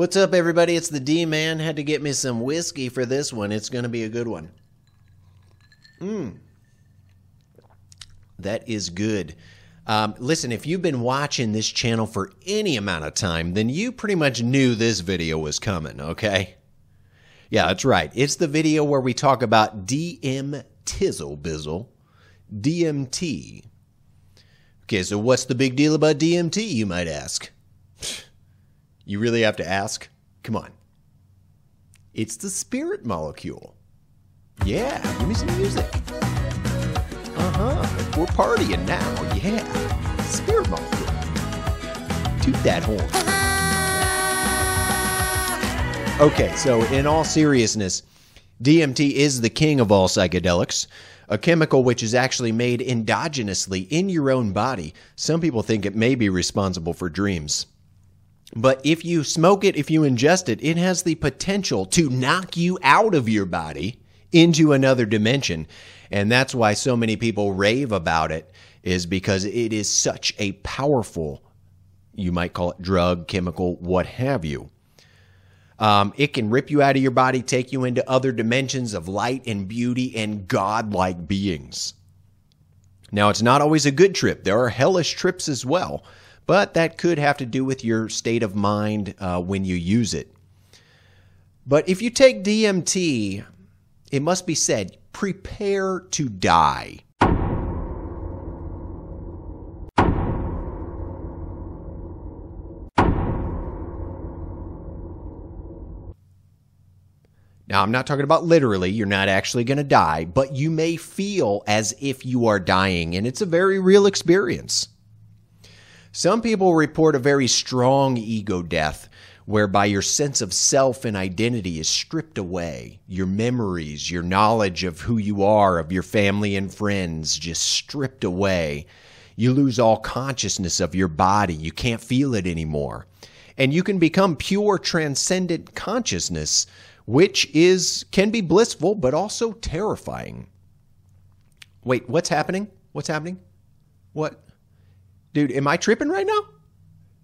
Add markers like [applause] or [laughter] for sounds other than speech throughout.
What's up, everybody? It's the D Man. Had to get me some whiskey for this one. It's going to be a good one. Mmm. That is good. Um, listen, if you've been watching this channel for any amount of time, then you pretty much knew this video was coming, okay? Yeah, that's right. It's the video where we talk about DM Tizzle Bizzle, DMT. Okay, so what's the big deal about DMT, you might ask? You really have to ask? Come on. It's the spirit molecule. Yeah, give me some music. Uh huh. We're partying now. Yeah. Spirit molecule. Toot that horn. Okay, so in all seriousness, DMT is the king of all psychedelics, a chemical which is actually made endogenously in your own body. Some people think it may be responsible for dreams. But if you smoke it, if you ingest it, it has the potential to knock you out of your body into another dimension. And that's why so many people rave about it, is because it is such a powerful, you might call it drug, chemical, what have you. Um, it can rip you out of your body, take you into other dimensions of light and beauty and godlike beings. Now, it's not always a good trip. There are hellish trips as well but that could have to do with your state of mind uh, when you use it. But if you take DMT, it must be said, prepare to die. Now, I'm not talking about literally, you're not actually going to die, but you may feel as if you are dying, and it's a very real experience. Some people report a very strong ego death, whereby your sense of self and identity is stripped away. Your memories, your knowledge of who you are, of your family and friends, just stripped away. You lose all consciousness of your body. You can't feel it anymore. And you can become pure transcendent consciousness, which is can be blissful but also terrifying. Wait, what's happening? What's happening? What? Dude, am I tripping right now?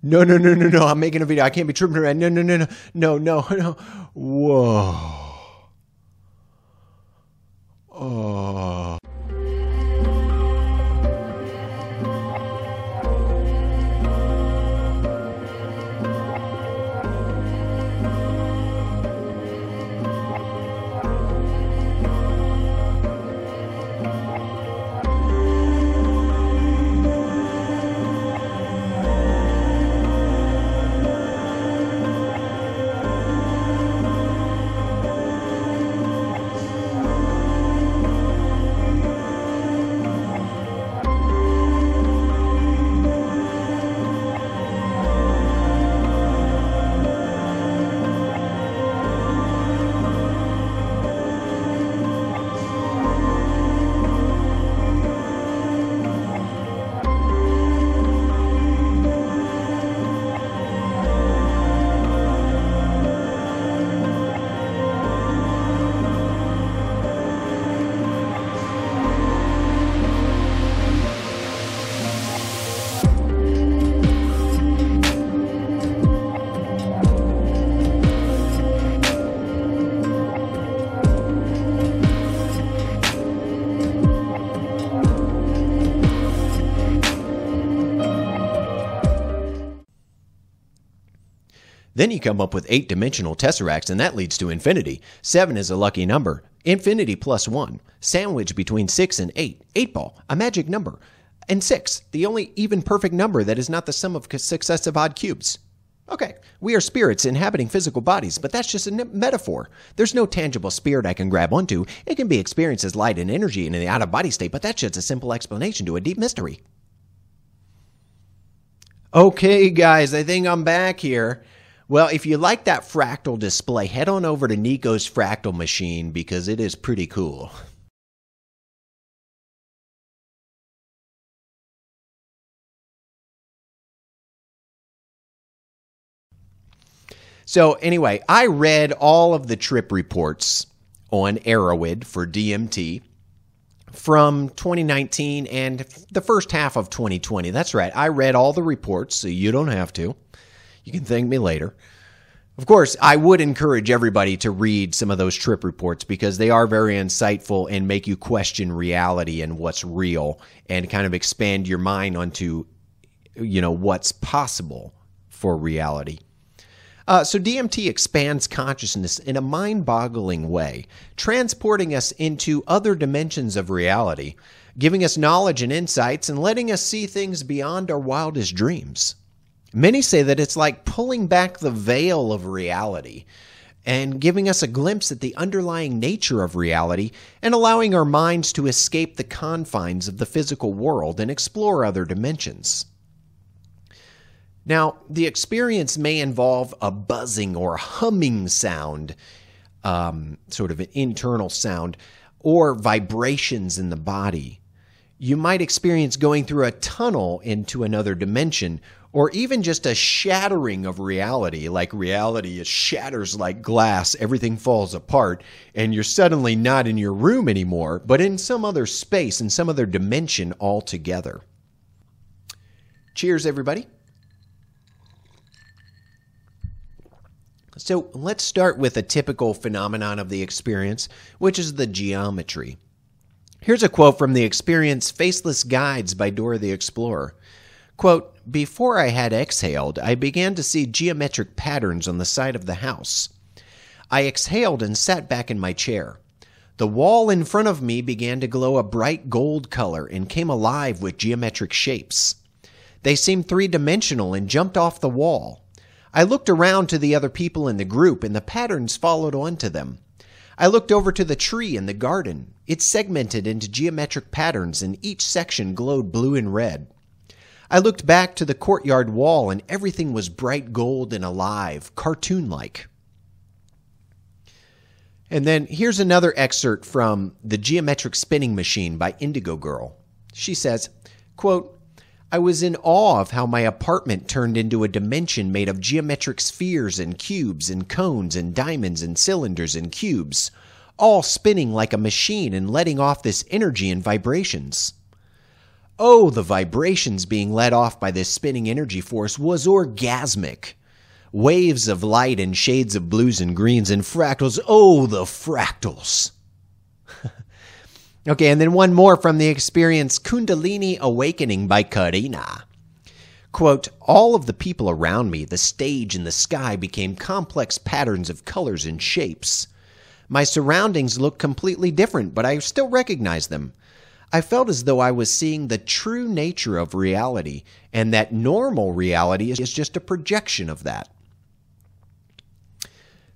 No, no, no, no, no. I'm making a video. I can't be tripping right. No, no, no, no, no, no, no. Whoa. Then you come up with eight dimensional tesseracts, and that leads to infinity. Seven is a lucky number. Infinity plus one. Sandwich between six and eight. Eight ball, a magic number. And six, the only even perfect number that is not the sum of successive odd cubes. Okay, we are spirits inhabiting physical bodies, but that's just a metaphor. There's no tangible spirit I can grab onto. It can be experienced as light and energy in the out of body state, but that's just a simple explanation to a deep mystery. Okay, guys, I think I'm back here. Well, if you like that fractal display, head on over to Nico's Fractal Machine because it is pretty cool. So, anyway, I read all of the trip reports on Erowid for DMT from 2019 and the first half of 2020. That's right. I read all the reports, so you don't have to. You can thank me later. Of course, I would encourage everybody to read some of those trip reports because they are very insightful and make you question reality and what's real and kind of expand your mind onto you know what's possible for reality. Uh, so DMT expands consciousness in a mind-boggling way, transporting us into other dimensions of reality, giving us knowledge and insights, and letting us see things beyond our wildest dreams. Many say that it's like pulling back the veil of reality and giving us a glimpse at the underlying nature of reality and allowing our minds to escape the confines of the physical world and explore other dimensions. Now, the experience may involve a buzzing or humming sound, um, sort of an internal sound, or vibrations in the body. You might experience going through a tunnel into another dimension, or even just a shattering of reality, like reality it shatters like glass, everything falls apart, and you're suddenly not in your room anymore, but in some other space, in some other dimension altogether. Cheers, everybody. So let's start with a typical phenomenon of the experience, which is the geometry. Here's a quote from the experience Faceless Guides by Dora the Explorer. Quote, Before I had exhaled, I began to see geometric patterns on the side of the house. I exhaled and sat back in my chair. The wall in front of me began to glow a bright gold color and came alive with geometric shapes. They seemed three dimensional and jumped off the wall. I looked around to the other people in the group, and the patterns followed on to them. I looked over to the tree in the garden. It segmented into geometric patterns, and each section glowed blue and red. I looked back to the courtyard wall, and everything was bright gold and alive, cartoon like. And then here's another excerpt from The Geometric Spinning Machine by Indigo Girl. She says, quote, I was in awe of how my apartment turned into a dimension made of geometric spheres and cubes and cones and diamonds and cylinders and cubes, all spinning like a machine and letting off this energy and vibrations. Oh, the vibrations being let off by this spinning energy force was orgasmic. Waves of light and shades of blues and greens and fractals. Oh, the fractals. [laughs] Okay, and then one more from the experience Kundalini Awakening by Karina. Quote, all of the people around me, the stage and the sky became complex patterns of colors and shapes. My surroundings looked completely different, but I still recognized them. I felt as though I was seeing the true nature of reality, and that normal reality is just a projection of that.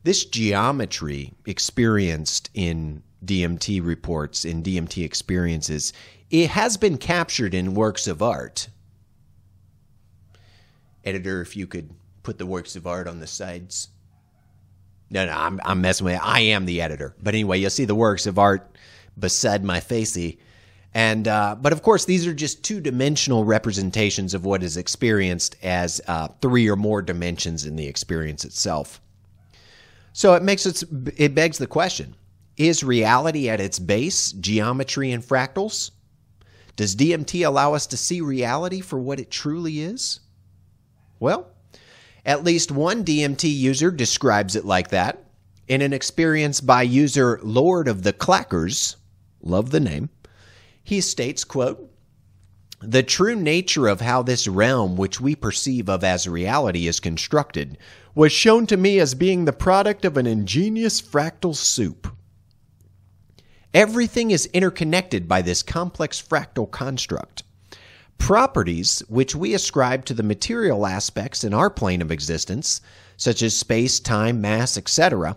This geometry experienced in DMT reports in DMT experiences, it has been captured in works of art. Editor, if you could put the works of art on the sides. No, no, I'm, I'm messing with it. I am the editor. But anyway, you'll see the works of art beside my facey. And uh, but of course, these are just two-dimensional representations of what is experienced as uh, three or more dimensions in the experience itself. So it makes it it begs the question: is reality at its base geometry and fractals? Does DMT allow us to see reality for what it truly is? Well, at least one DMT user describes it like that. In an experience by user Lord of the Clackers, love the name, he states, quote, the true nature of how this realm, which we perceive of as reality, is constructed, was shown to me as being the product of an ingenious fractal soup. Everything is interconnected by this complex fractal construct. Properties which we ascribe to the material aspects in our plane of existence, such as space, time, mass, etc.,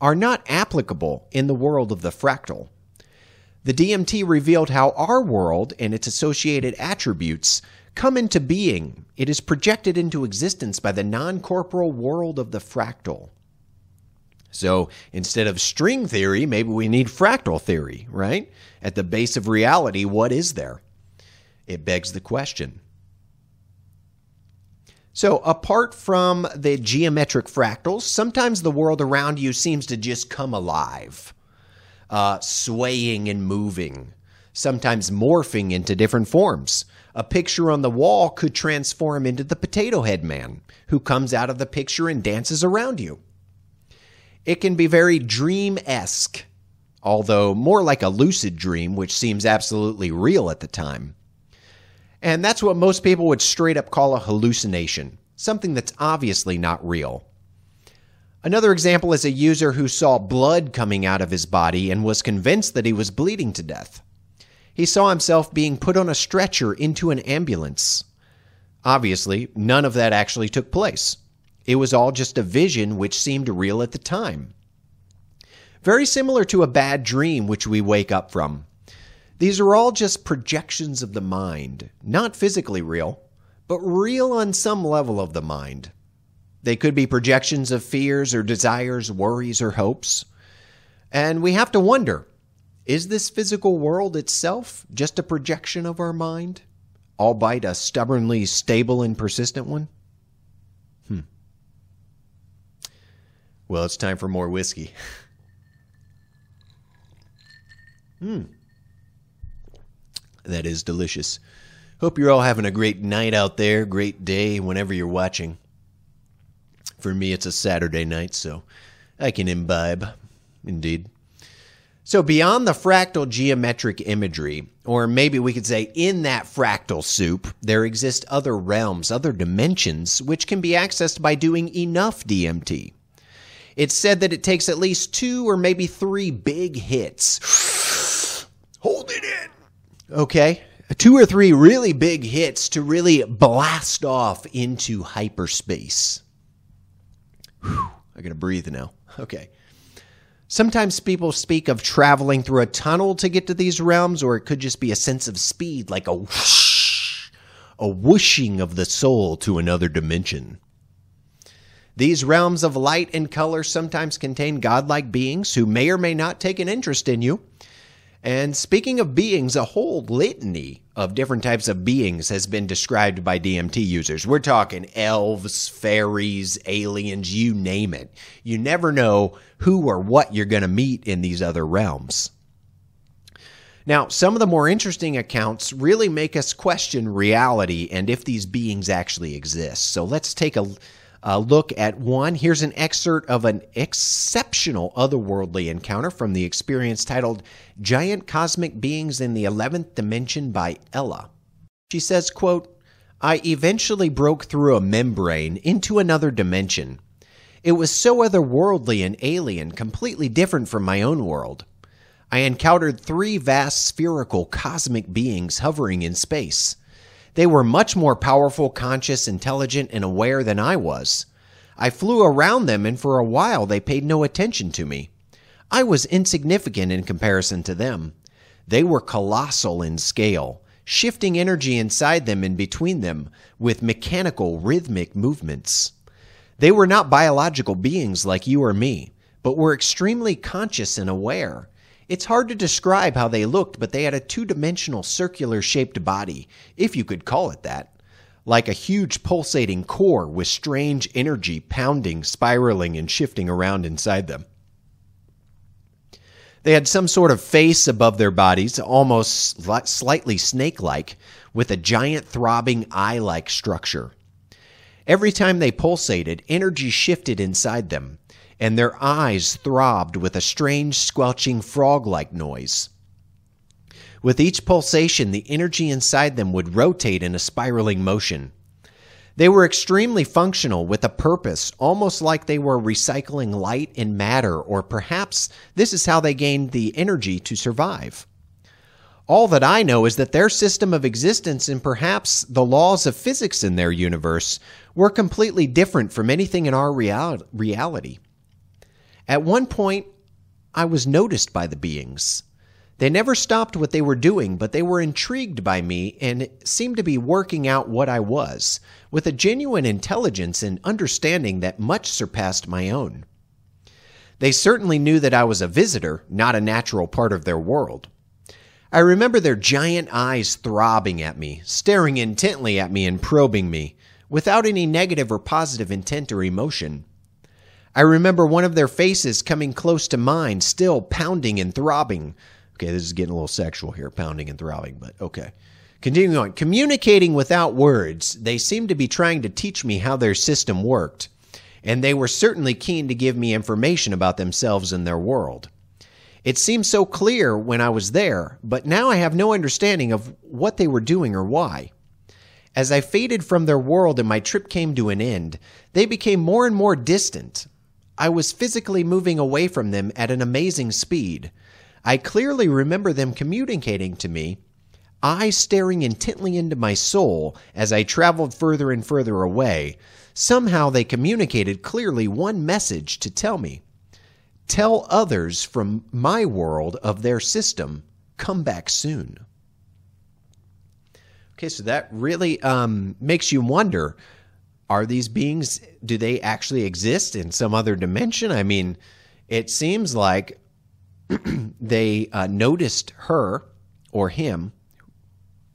are not applicable in the world of the fractal. The DMT revealed how our world and its associated attributes come into being. It is projected into existence by the non corporeal world of the fractal. So instead of string theory, maybe we need fractal theory, right? At the base of reality, what is there? It begs the question. So, apart from the geometric fractals, sometimes the world around you seems to just come alive, uh, swaying and moving. sometimes morphing into different forms. A picture on the wall could transform into the potato head man, who comes out of the picture and dances around you. It can be very dream esque, although more like a lucid dream, which seems absolutely real at the time. And that's what most people would straight up call a hallucination, something that's obviously not real. Another example is a user who saw blood coming out of his body and was convinced that he was bleeding to death. He saw himself being put on a stretcher into an ambulance. Obviously, none of that actually took place. It was all just a vision which seemed real at the time. Very similar to a bad dream which we wake up from. These are all just projections of the mind, not physically real, but real on some level of the mind. They could be projections of fears or desires, worries or hopes. And we have to wonder is this physical world itself just a projection of our mind, albeit a stubbornly stable and persistent one? Hmm. Well, it's time for more whiskey. [laughs] Hmm. That is delicious. Hope you're all having a great night out there, great day whenever you're watching. For me, it's a Saturday night, so I can imbibe. Indeed. So, beyond the fractal geometric imagery, or maybe we could say in that fractal soup, there exist other realms, other dimensions, which can be accessed by doing enough DMT. It's said that it takes at least two or maybe three big hits. [sighs] Hold it in. Okay. Two or three really big hits to really blast off into hyperspace. Whew, I gotta breathe now. Okay. Sometimes people speak of traveling through a tunnel to get to these realms, or it could just be a sense of speed, like a whoosh, a whooshing of the soul to another dimension. These realms of light and color sometimes contain godlike beings who may or may not take an interest in you. And speaking of beings, a whole litany of different types of beings has been described by DMT users. We're talking elves, fairies, aliens, you name it. You never know who or what you're going to meet in these other realms. Now, some of the more interesting accounts really make us question reality and if these beings actually exist. So let's take a uh, look at one. Here's an excerpt of an exceptional otherworldly encounter from the experience titled Giant Cosmic Beings in the 11th Dimension by Ella. She says, quote, I eventually broke through a membrane into another dimension. It was so otherworldly and alien, completely different from my own world. I encountered three vast spherical cosmic beings hovering in space. They were much more powerful, conscious, intelligent, and aware than I was. I flew around them, and for a while they paid no attention to me. I was insignificant in comparison to them. They were colossal in scale, shifting energy inside them and between them with mechanical, rhythmic movements. They were not biological beings like you or me, but were extremely conscious and aware. It's hard to describe how they looked, but they had a two dimensional circular shaped body, if you could call it that. Like a huge pulsating core with strange energy pounding, spiraling, and shifting around inside them. They had some sort of face above their bodies, almost slightly snake like, with a giant throbbing eye like structure. Every time they pulsated, energy shifted inside them, and their eyes throbbed with a strange squelching frog like noise. With each pulsation, the energy inside them would rotate in a spiraling motion. They were extremely functional with a purpose, almost like they were recycling light and matter, or perhaps this is how they gained the energy to survive. All that I know is that their system of existence and perhaps the laws of physics in their universe were completely different from anything in our real- reality. At one point, I was noticed by the beings. They never stopped what they were doing, but they were intrigued by me and seemed to be working out what I was, with a genuine intelligence and understanding that much surpassed my own. They certainly knew that I was a visitor, not a natural part of their world. I remember their giant eyes throbbing at me, staring intently at me and probing me, without any negative or positive intent or emotion. I remember one of their faces coming close to mine, still pounding and throbbing, Okay, this is getting a little sexual here, pounding and throbbing, but okay. Continuing on, communicating without words, they seemed to be trying to teach me how their system worked, and they were certainly keen to give me information about themselves and their world. It seemed so clear when I was there, but now I have no understanding of what they were doing or why. As I faded from their world and my trip came to an end, they became more and more distant. I was physically moving away from them at an amazing speed. I clearly remember them communicating to me, I staring intently into my soul as I traveled further and further away. Somehow they communicated clearly one message to tell me Tell others from my world of their system, come back soon. Okay, so that really um, makes you wonder are these beings, do they actually exist in some other dimension? I mean, it seems like [clears throat] they uh, noticed her or him.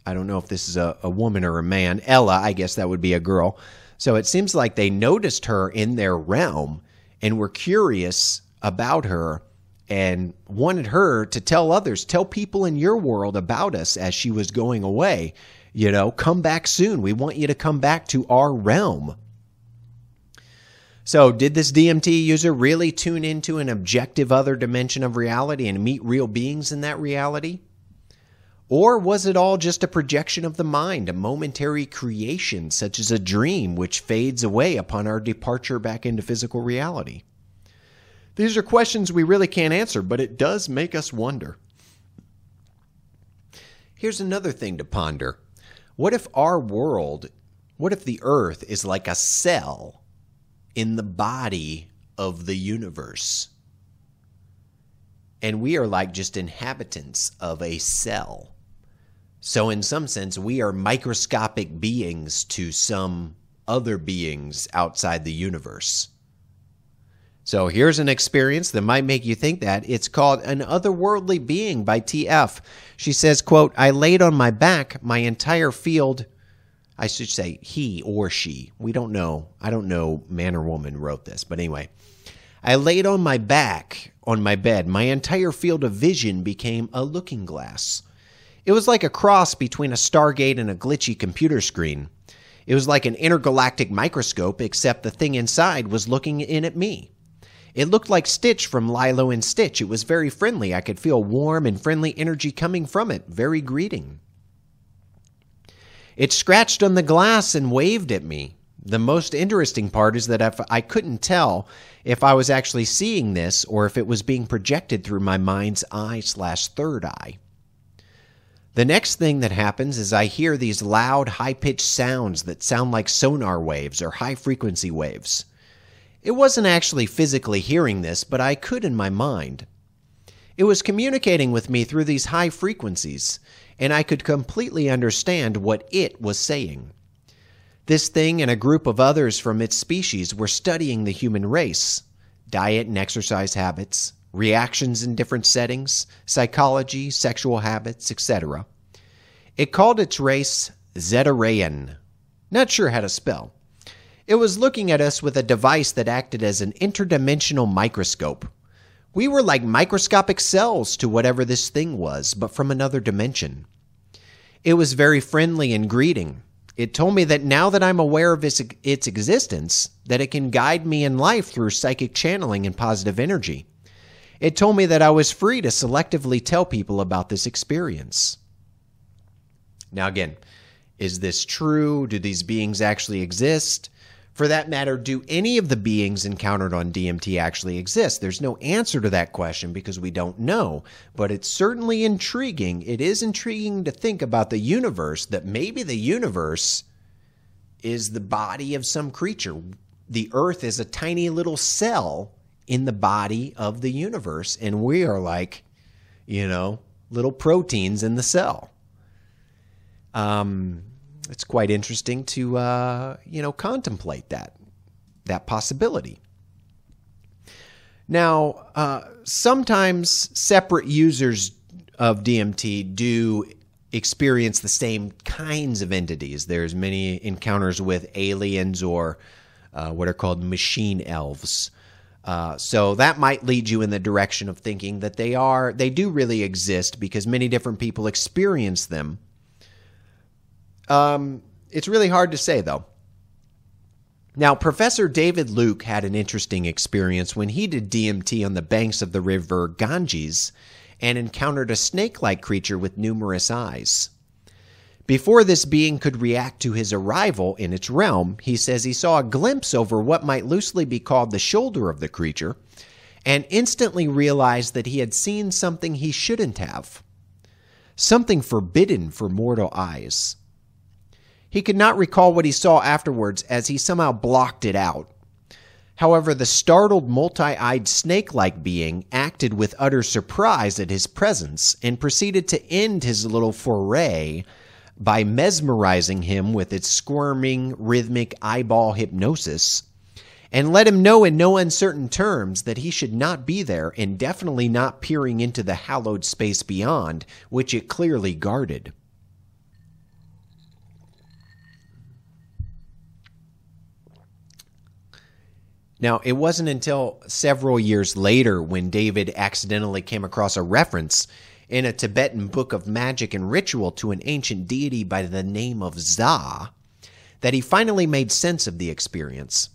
I don't know if this is a, a woman or a man. Ella, I guess that would be a girl. So it seems like they noticed her in their realm and were curious about her and wanted her to tell others, tell people in your world about us as she was going away. You know, come back soon. We want you to come back to our realm. So, did this DMT user really tune into an objective other dimension of reality and meet real beings in that reality? Or was it all just a projection of the mind, a momentary creation, such as a dream which fades away upon our departure back into physical reality? These are questions we really can't answer, but it does make us wonder. Here's another thing to ponder What if our world, what if the earth is like a cell in the body of the universe. And we are like just inhabitants of a cell. So, in some sense, we are microscopic beings to some other beings outside the universe. So, here's an experience that might make you think that. It's called An Otherworldly Being by TF. She says, quote, I laid on my back, my entire field I should say he or she. We don't know. I don't know man or woman wrote this, but anyway. I laid on my back on my bed. My entire field of vision became a looking glass. It was like a cross between a Stargate and a glitchy computer screen. It was like an intergalactic microscope, except the thing inside was looking in at me. It looked like Stitch from Lilo and Stitch. It was very friendly. I could feel warm and friendly energy coming from it, very greeting. It scratched on the glass and waved at me. The most interesting part is that I couldn't tell if I was actually seeing this or if it was being projected through my mind's eye slash third eye. The next thing that happens is I hear these loud, high pitched sounds that sound like sonar waves or high frequency waves. It wasn't actually physically hearing this, but I could in my mind. It was communicating with me through these high frequencies, and I could completely understand what it was saying. This thing and a group of others from its species were studying the human race, diet and exercise habits, reactions in different settings, psychology, sexual habits, etc. It called its race Zetarayan. Not sure how to spell. It was looking at us with a device that acted as an interdimensional microscope. We were like microscopic cells to whatever this thing was, but from another dimension. It was very friendly and greeting. It told me that now that I'm aware of its, its existence, that it can guide me in life through psychic channeling and positive energy. It told me that I was free to selectively tell people about this experience. Now, again, is this true? Do these beings actually exist? For that matter, do any of the beings encountered on DMT actually exist? There's no answer to that question because we don't know, but it's certainly intriguing. It is intriguing to think about the universe, that maybe the universe is the body of some creature. The earth is a tiny little cell in the body of the universe, and we are like, you know, little proteins in the cell. Um, it's quite interesting to uh, you know contemplate that that possibility. Now, uh, sometimes separate users of DMT do experience the same kinds of entities. There's many encounters with aliens or uh, what are called machine elves. Uh, so that might lead you in the direction of thinking that they are they do really exist because many different people experience them. Um, it's really hard to say though. Now, Professor David Luke had an interesting experience when he did DMT on the banks of the river Ganges and encountered a snake like creature with numerous eyes. Before this being could react to his arrival in its realm, he says he saw a glimpse over what might loosely be called the shoulder of the creature and instantly realized that he had seen something he shouldn't have. Something forbidden for mortal eyes. He could not recall what he saw afterwards as he somehow blocked it out. However, the startled, multi eyed snake like being acted with utter surprise at his presence and proceeded to end his little foray by mesmerizing him with its squirming, rhythmic eyeball hypnosis and let him know in no uncertain terms that he should not be there and definitely not peering into the hallowed space beyond, which it clearly guarded. Now, it wasn't until several years later when David accidentally came across a reference in a Tibetan book of magic and ritual to an ancient deity by the name of Za that he finally made sense of the experience.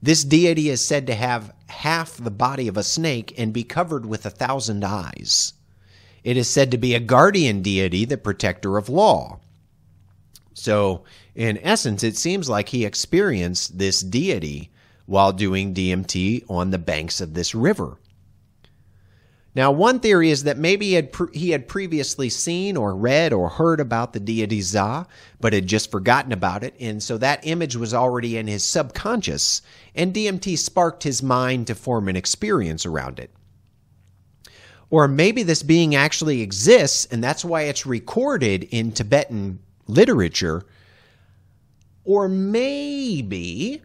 This deity is said to have half the body of a snake and be covered with a thousand eyes. It is said to be a guardian deity, the protector of law. So, in essence, it seems like he experienced this deity while doing DMT on the banks of this river. Now, one theory is that maybe he had, pre- he had previously seen or read or heard about the deity Za, but had just forgotten about it, and so that image was already in his subconscious, and DMT sparked his mind to form an experience around it. Or maybe this being actually exists, and that's why it's recorded in Tibetan literature. Or maybe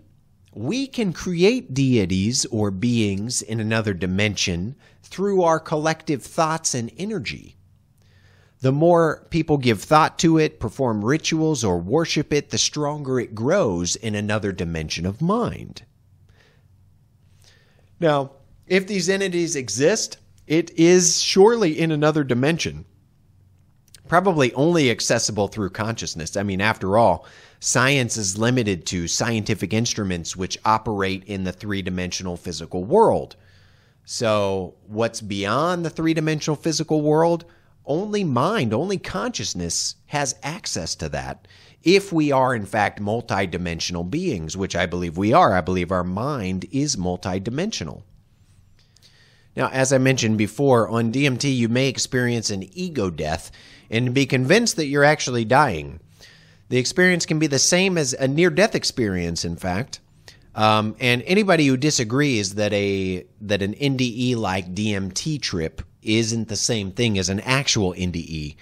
we can create deities or beings in another dimension through our collective thoughts and energy. The more people give thought to it, perform rituals, or worship it, the stronger it grows in another dimension of mind. Now, if these entities exist, it is surely in another dimension, probably only accessible through consciousness. I mean, after all, Science is limited to scientific instruments which operate in the three dimensional physical world. So, what's beyond the three dimensional physical world? Only mind, only consciousness has access to that. If we are, in fact, multidimensional beings, which I believe we are, I believe our mind is multidimensional. Now, as I mentioned before, on DMT, you may experience an ego death and be convinced that you're actually dying. The experience can be the same as a near death experience, in fact. Um, and anybody who disagrees that a that an NDE like DMT trip isn't the same thing as an actual NDE,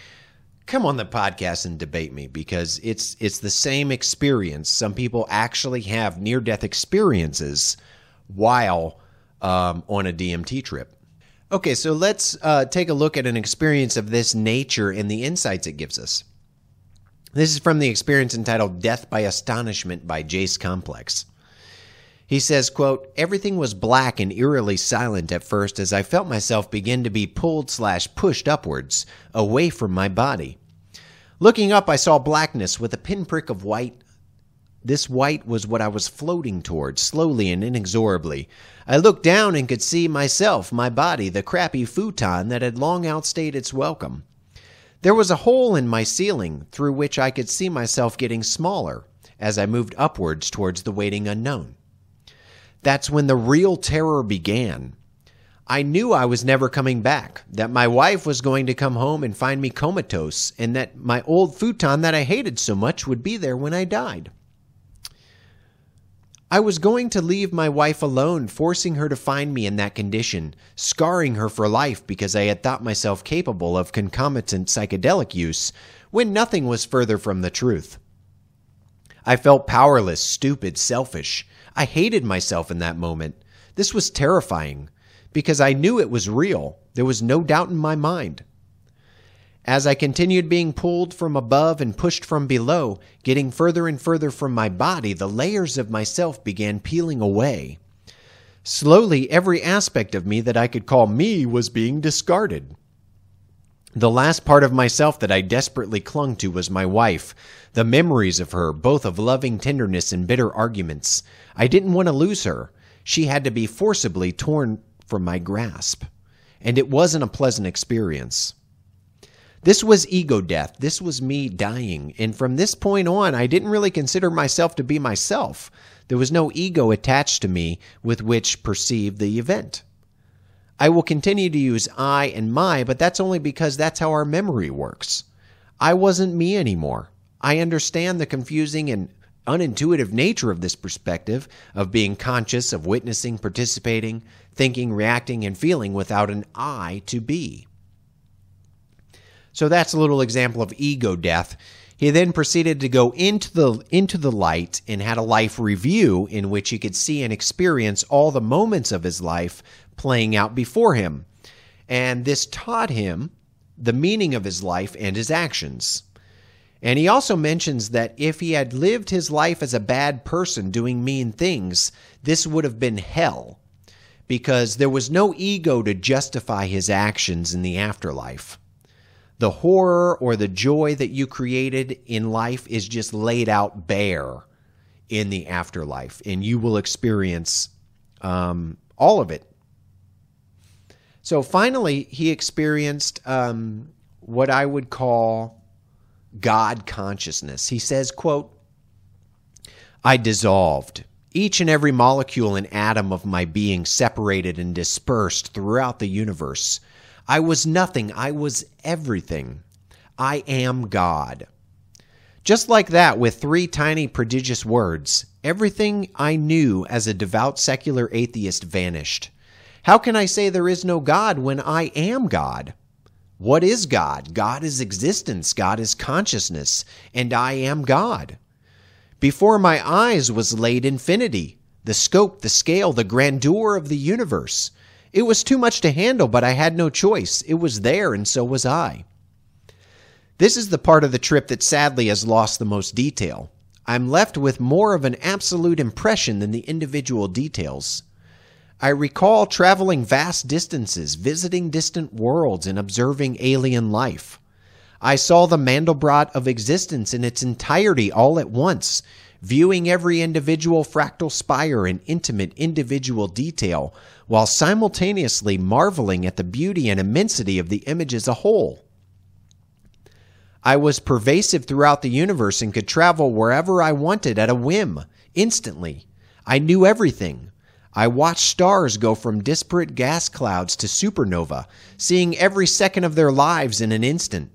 come on the podcast and debate me because it's it's the same experience. Some people actually have near death experiences while um, on a DMT trip. Okay, so let's uh, take a look at an experience of this nature and the insights it gives us. This is from the experience entitled Death by Astonishment by Jace Complex. He says, quote, Everything was black and eerily silent at first as I felt myself begin to be pulled slash pushed upwards, away from my body. Looking up, I saw blackness with a pinprick of white. This white was what I was floating towards, slowly and inexorably. I looked down and could see myself, my body, the crappy futon that had long outstayed its welcome. There was a hole in my ceiling through which I could see myself getting smaller as I moved upwards towards the waiting unknown. That's when the real terror began. I knew I was never coming back, that my wife was going to come home and find me comatose, and that my old futon that I hated so much would be there when I died. I was going to leave my wife alone, forcing her to find me in that condition, scarring her for life because I had thought myself capable of concomitant psychedelic use, when nothing was further from the truth. I felt powerless, stupid, selfish. I hated myself in that moment. This was terrifying because I knew it was real. There was no doubt in my mind. As I continued being pulled from above and pushed from below, getting further and further from my body, the layers of myself began peeling away. Slowly, every aspect of me that I could call me was being discarded. The last part of myself that I desperately clung to was my wife. The memories of her, both of loving tenderness and bitter arguments. I didn't want to lose her. She had to be forcibly torn from my grasp. And it wasn't a pleasant experience. This was ego death. This was me dying. And from this point on, I didn't really consider myself to be myself. There was no ego attached to me with which perceive the event. I will continue to use I and my, but that's only because that's how our memory works. I wasn't me anymore. I understand the confusing and unintuitive nature of this perspective of being conscious, of witnessing, participating, thinking, reacting, and feeling without an I to be. So that's a little example of ego death. He then proceeded to go into the into the light and had a life review in which he could see and experience all the moments of his life playing out before him. And this taught him the meaning of his life and his actions. And he also mentions that if he had lived his life as a bad person doing mean things, this would have been hell because there was no ego to justify his actions in the afterlife. The horror or the joy that you created in life is just laid out bare in the afterlife, and you will experience um, all of it so finally, he experienced um, what I would call God consciousness. He says, quote, I dissolved. Each and every molecule and atom of my being separated and dispersed throughout the universe. I was nothing. I was everything. I am God. Just like that, with three tiny prodigious words, everything I knew as a devout secular atheist vanished. How can I say there is no God when I am God? What is God? God is existence, God is consciousness, and I am God. Before my eyes was laid infinity, the scope, the scale, the grandeur of the universe. It was too much to handle, but I had no choice. It was there, and so was I. This is the part of the trip that sadly has lost the most detail. I'm left with more of an absolute impression than the individual details. I recall traveling vast distances, visiting distant worlds, and observing alien life. I saw the Mandelbrot of existence in its entirety all at once, viewing every individual fractal spire in intimate individual detail, while simultaneously marveling at the beauty and immensity of the image as a whole. I was pervasive throughout the universe and could travel wherever I wanted at a whim, instantly. I knew everything. I watched stars go from disparate gas clouds to supernova, seeing every second of their lives in an instant.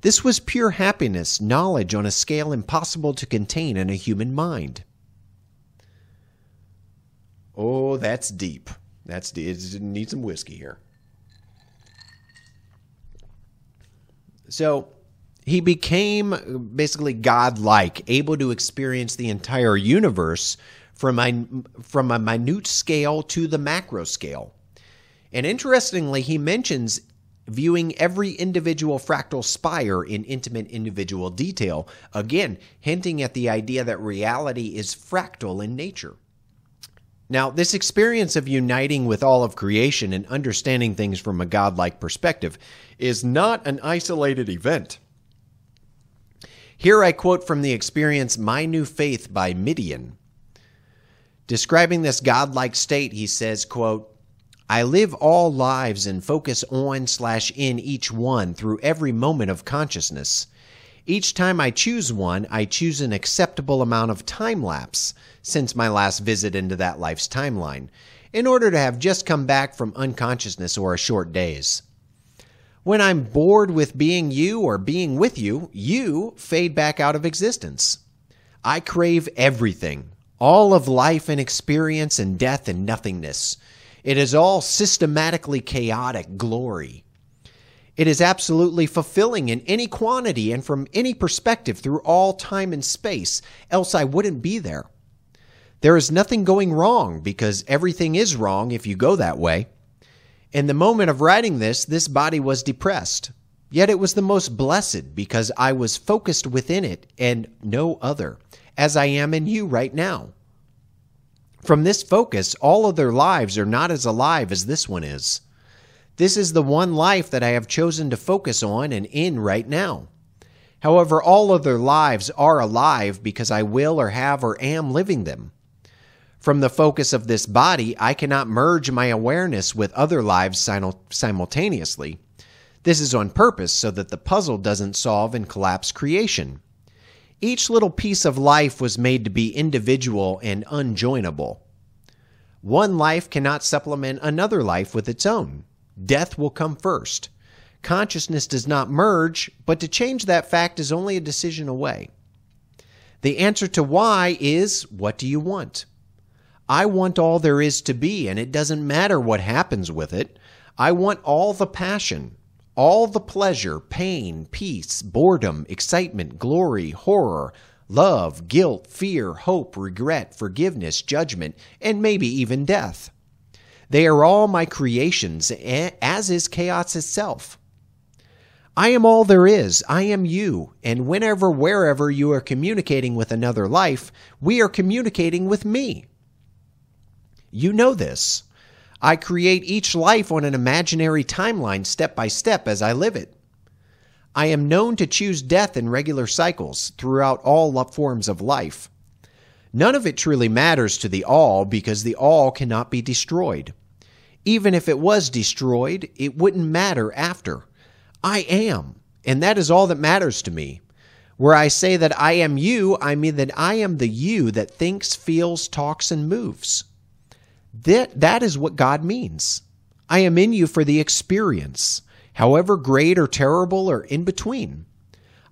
This was pure happiness, knowledge on a scale impossible to contain in a human mind. Oh, that's deep. That's deep. It needs some whiskey here. So he became basically godlike, able to experience the entire universe from a, from a minute scale to the macro scale. And interestingly, he mentions viewing every individual fractal spire in intimate individual detail, again, hinting at the idea that reality is fractal in nature. Now, this experience of uniting with all of creation and understanding things from a godlike perspective is not an isolated event. Here I quote from the experience My New Faith by Midian. Describing this godlike state, he says, quote, I live all lives and focus on slash in each one through every moment of consciousness. Each time I choose one, I choose an acceptable amount of time lapse since my last visit into that life's timeline, in order to have just come back from unconsciousness or a short days. When I'm bored with being you or being with you, you fade back out of existence. I crave everything, all of life and experience and death and nothingness. It is all systematically chaotic glory. It is absolutely fulfilling in any quantity and from any perspective through all time and space, else I wouldn't be there. There is nothing going wrong because everything is wrong if you go that way. In the moment of writing this, this body was depressed. Yet it was the most blessed because I was focused within it and no other as I am in you right now. From this focus, all other lives are not as alive as this one is. This is the one life that I have chosen to focus on and in right now. However, all other lives are alive because I will or have or am living them. From the focus of this body, I cannot merge my awareness with other lives simultaneously. This is on purpose so that the puzzle doesn't solve and collapse creation. Each little piece of life was made to be individual and unjoinable. One life cannot supplement another life with its own. Death will come first. Consciousness does not merge, but to change that fact is only a decision away. The answer to why is what do you want? I want all there is to be, and it doesn't matter what happens with it. I want all the passion, all the pleasure, pain, peace, boredom, excitement, glory, horror, love, guilt, fear, hope, regret, forgiveness, judgment, and maybe even death. They are all my creations, as is chaos itself. I am all there is. I am you. And whenever, wherever you are communicating with another life, we are communicating with me. You know this. I create each life on an imaginary timeline step by step as I live it. I am known to choose death in regular cycles throughout all forms of life. None of it truly matters to the all because the all cannot be destroyed. Even if it was destroyed, it wouldn't matter after. I am, and that is all that matters to me. Where I say that I am you, I mean that I am the you that thinks, feels, talks, and moves. That, that is what God means. I am in you for the experience, however great or terrible or in between.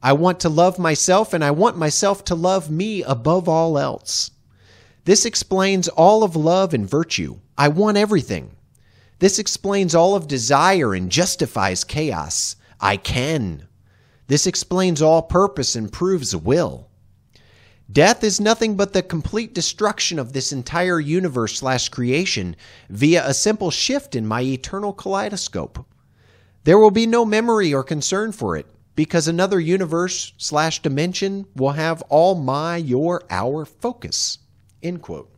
I want to love myself and I want myself to love me above all else. This explains all of love and virtue. I want everything. This explains all of desire and justifies chaos. I can. This explains all purpose and proves will. Death is nothing but the complete destruction of this entire universe slash creation via a simple shift in my eternal kaleidoscope. There will be no memory or concern for it because another universe slash dimension will have all my, your, our focus. End quote.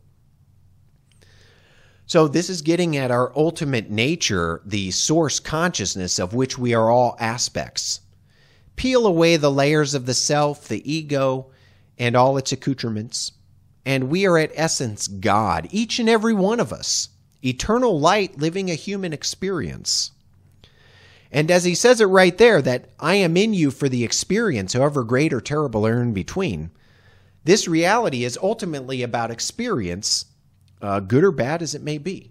So, this is getting at our ultimate nature, the source consciousness of which we are all aspects. Peel away the layers of the self, the ego, and all its accoutrements, and we are at essence God, each and every one of us, eternal light living a human experience. And as he says it right there, that I am in you for the experience, however great or terrible or in between, this reality is ultimately about experience uh, good or bad as it may be.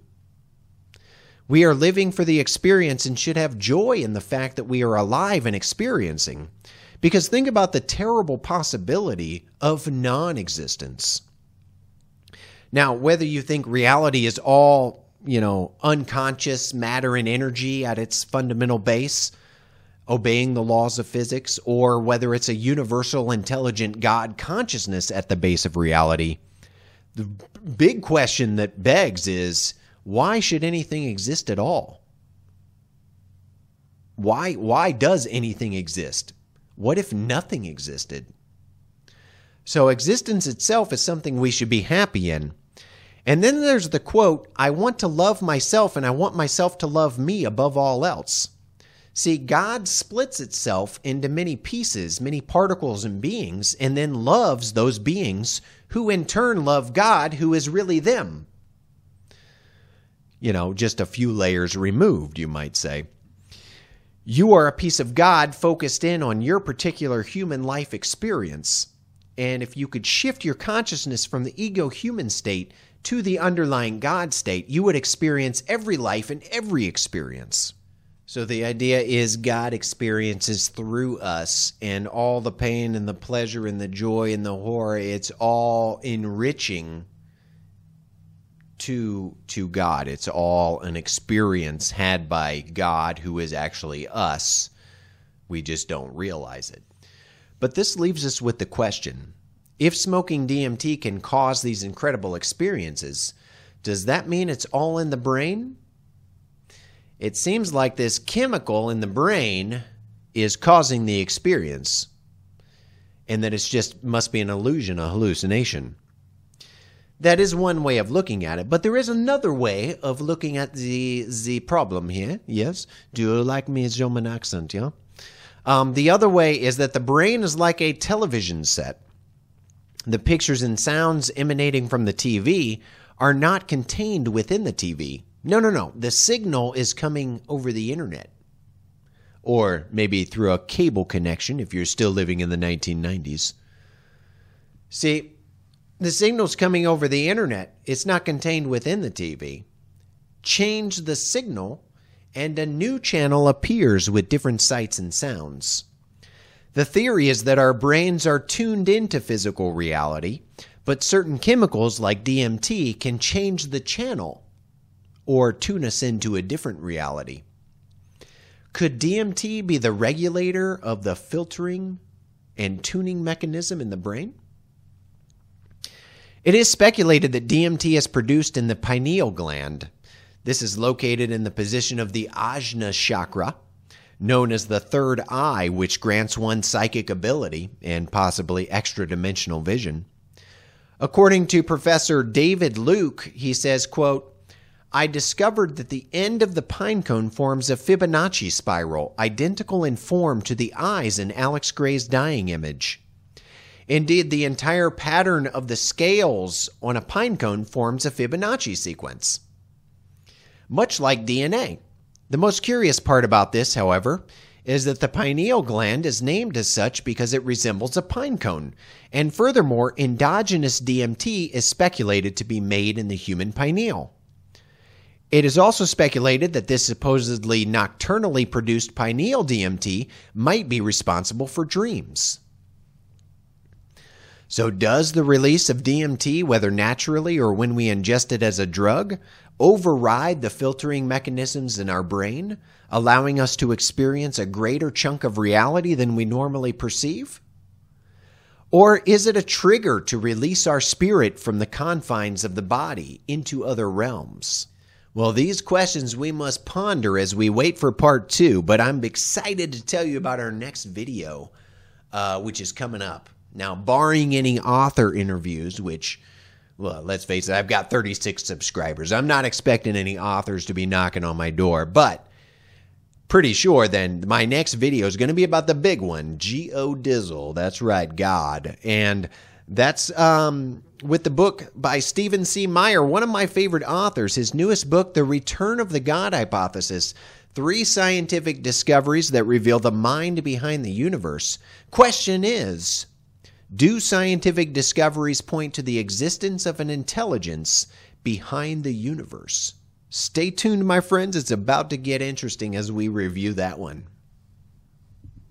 We are living for the experience and should have joy in the fact that we are alive and experiencing. Because think about the terrible possibility of non existence. Now, whether you think reality is all, you know, unconscious matter and energy at its fundamental base, obeying the laws of physics, or whether it's a universal intelligent God consciousness at the base of reality, the big question that begs is why should anything exist at all? Why why does anything exist? What if nothing existed? So existence itself is something we should be happy in. And then there's the quote, I want to love myself and I want myself to love me above all else. See, God splits itself into many pieces, many particles and beings, and then loves those beings who in turn love God, who is really them. You know, just a few layers removed, you might say. You are a piece of God focused in on your particular human life experience. And if you could shift your consciousness from the ego human state to the underlying God state, you would experience every life and every experience. So the idea is God experiences through us, and all the pain and the pleasure and the joy and the horror, it's all enriching to to God. It's all an experience had by God who is actually us. We just don't realize it. But this leaves us with the question, if smoking DMT can cause these incredible experiences, does that mean it's all in the brain? it seems like this chemical in the brain is causing the experience and that it's just must be an illusion, a hallucination. That is one way of looking at it, but there is another way of looking at the the problem here. Yes, do you like me German accent? Yeah. Um, the other way is that the brain is like a television set. The pictures and sounds emanating from the TV are not contained within the TV. No, no, no. The signal is coming over the internet. Or maybe through a cable connection if you're still living in the 1990s. See, the signal's coming over the internet. It's not contained within the TV. Change the signal, and a new channel appears with different sights and sounds. The theory is that our brains are tuned into physical reality, but certain chemicals like DMT can change the channel or tune us into a different reality. Could DMT be the regulator of the filtering and tuning mechanism in the brain? It is speculated that DMT is produced in the pineal gland. This is located in the position of the Ajna chakra, known as the third eye, which grants one psychic ability and possibly extra dimensional vision. According to Professor David Luke, he says, quote, I discovered that the end of the pine cone forms a Fibonacci spiral, identical in form to the eyes in Alex Grey's dying image. Indeed, the entire pattern of the scales on a pine cone forms a Fibonacci sequence. Much like DNA. The most curious part about this, however, is that the pineal gland is named as such because it resembles a pine cone, and furthermore, endogenous DMT is speculated to be made in the human pineal. It is also speculated that this supposedly nocturnally produced pineal DMT might be responsible for dreams. So, does the release of DMT, whether naturally or when we ingest it as a drug, override the filtering mechanisms in our brain, allowing us to experience a greater chunk of reality than we normally perceive? Or is it a trigger to release our spirit from the confines of the body into other realms? Well, these questions we must ponder as we wait for part two, but I'm excited to tell you about our next video, uh, which is coming up. Now, barring any author interviews, which, well, let's face it, I've got 36 subscribers. I'm not expecting any authors to be knocking on my door, but pretty sure then my next video is going to be about the big one, G.O. Dizzle. That's right, God. And that's um, with the book by Stephen C. Meyer, one of my favorite authors. His newest book, The Return of the God Hypothesis Three scientific discoveries that reveal the mind behind the universe. Question is do scientific discoveries point to the existence of an intelligence behind the universe? Stay tuned, my friends. It's about to get interesting as we review that one.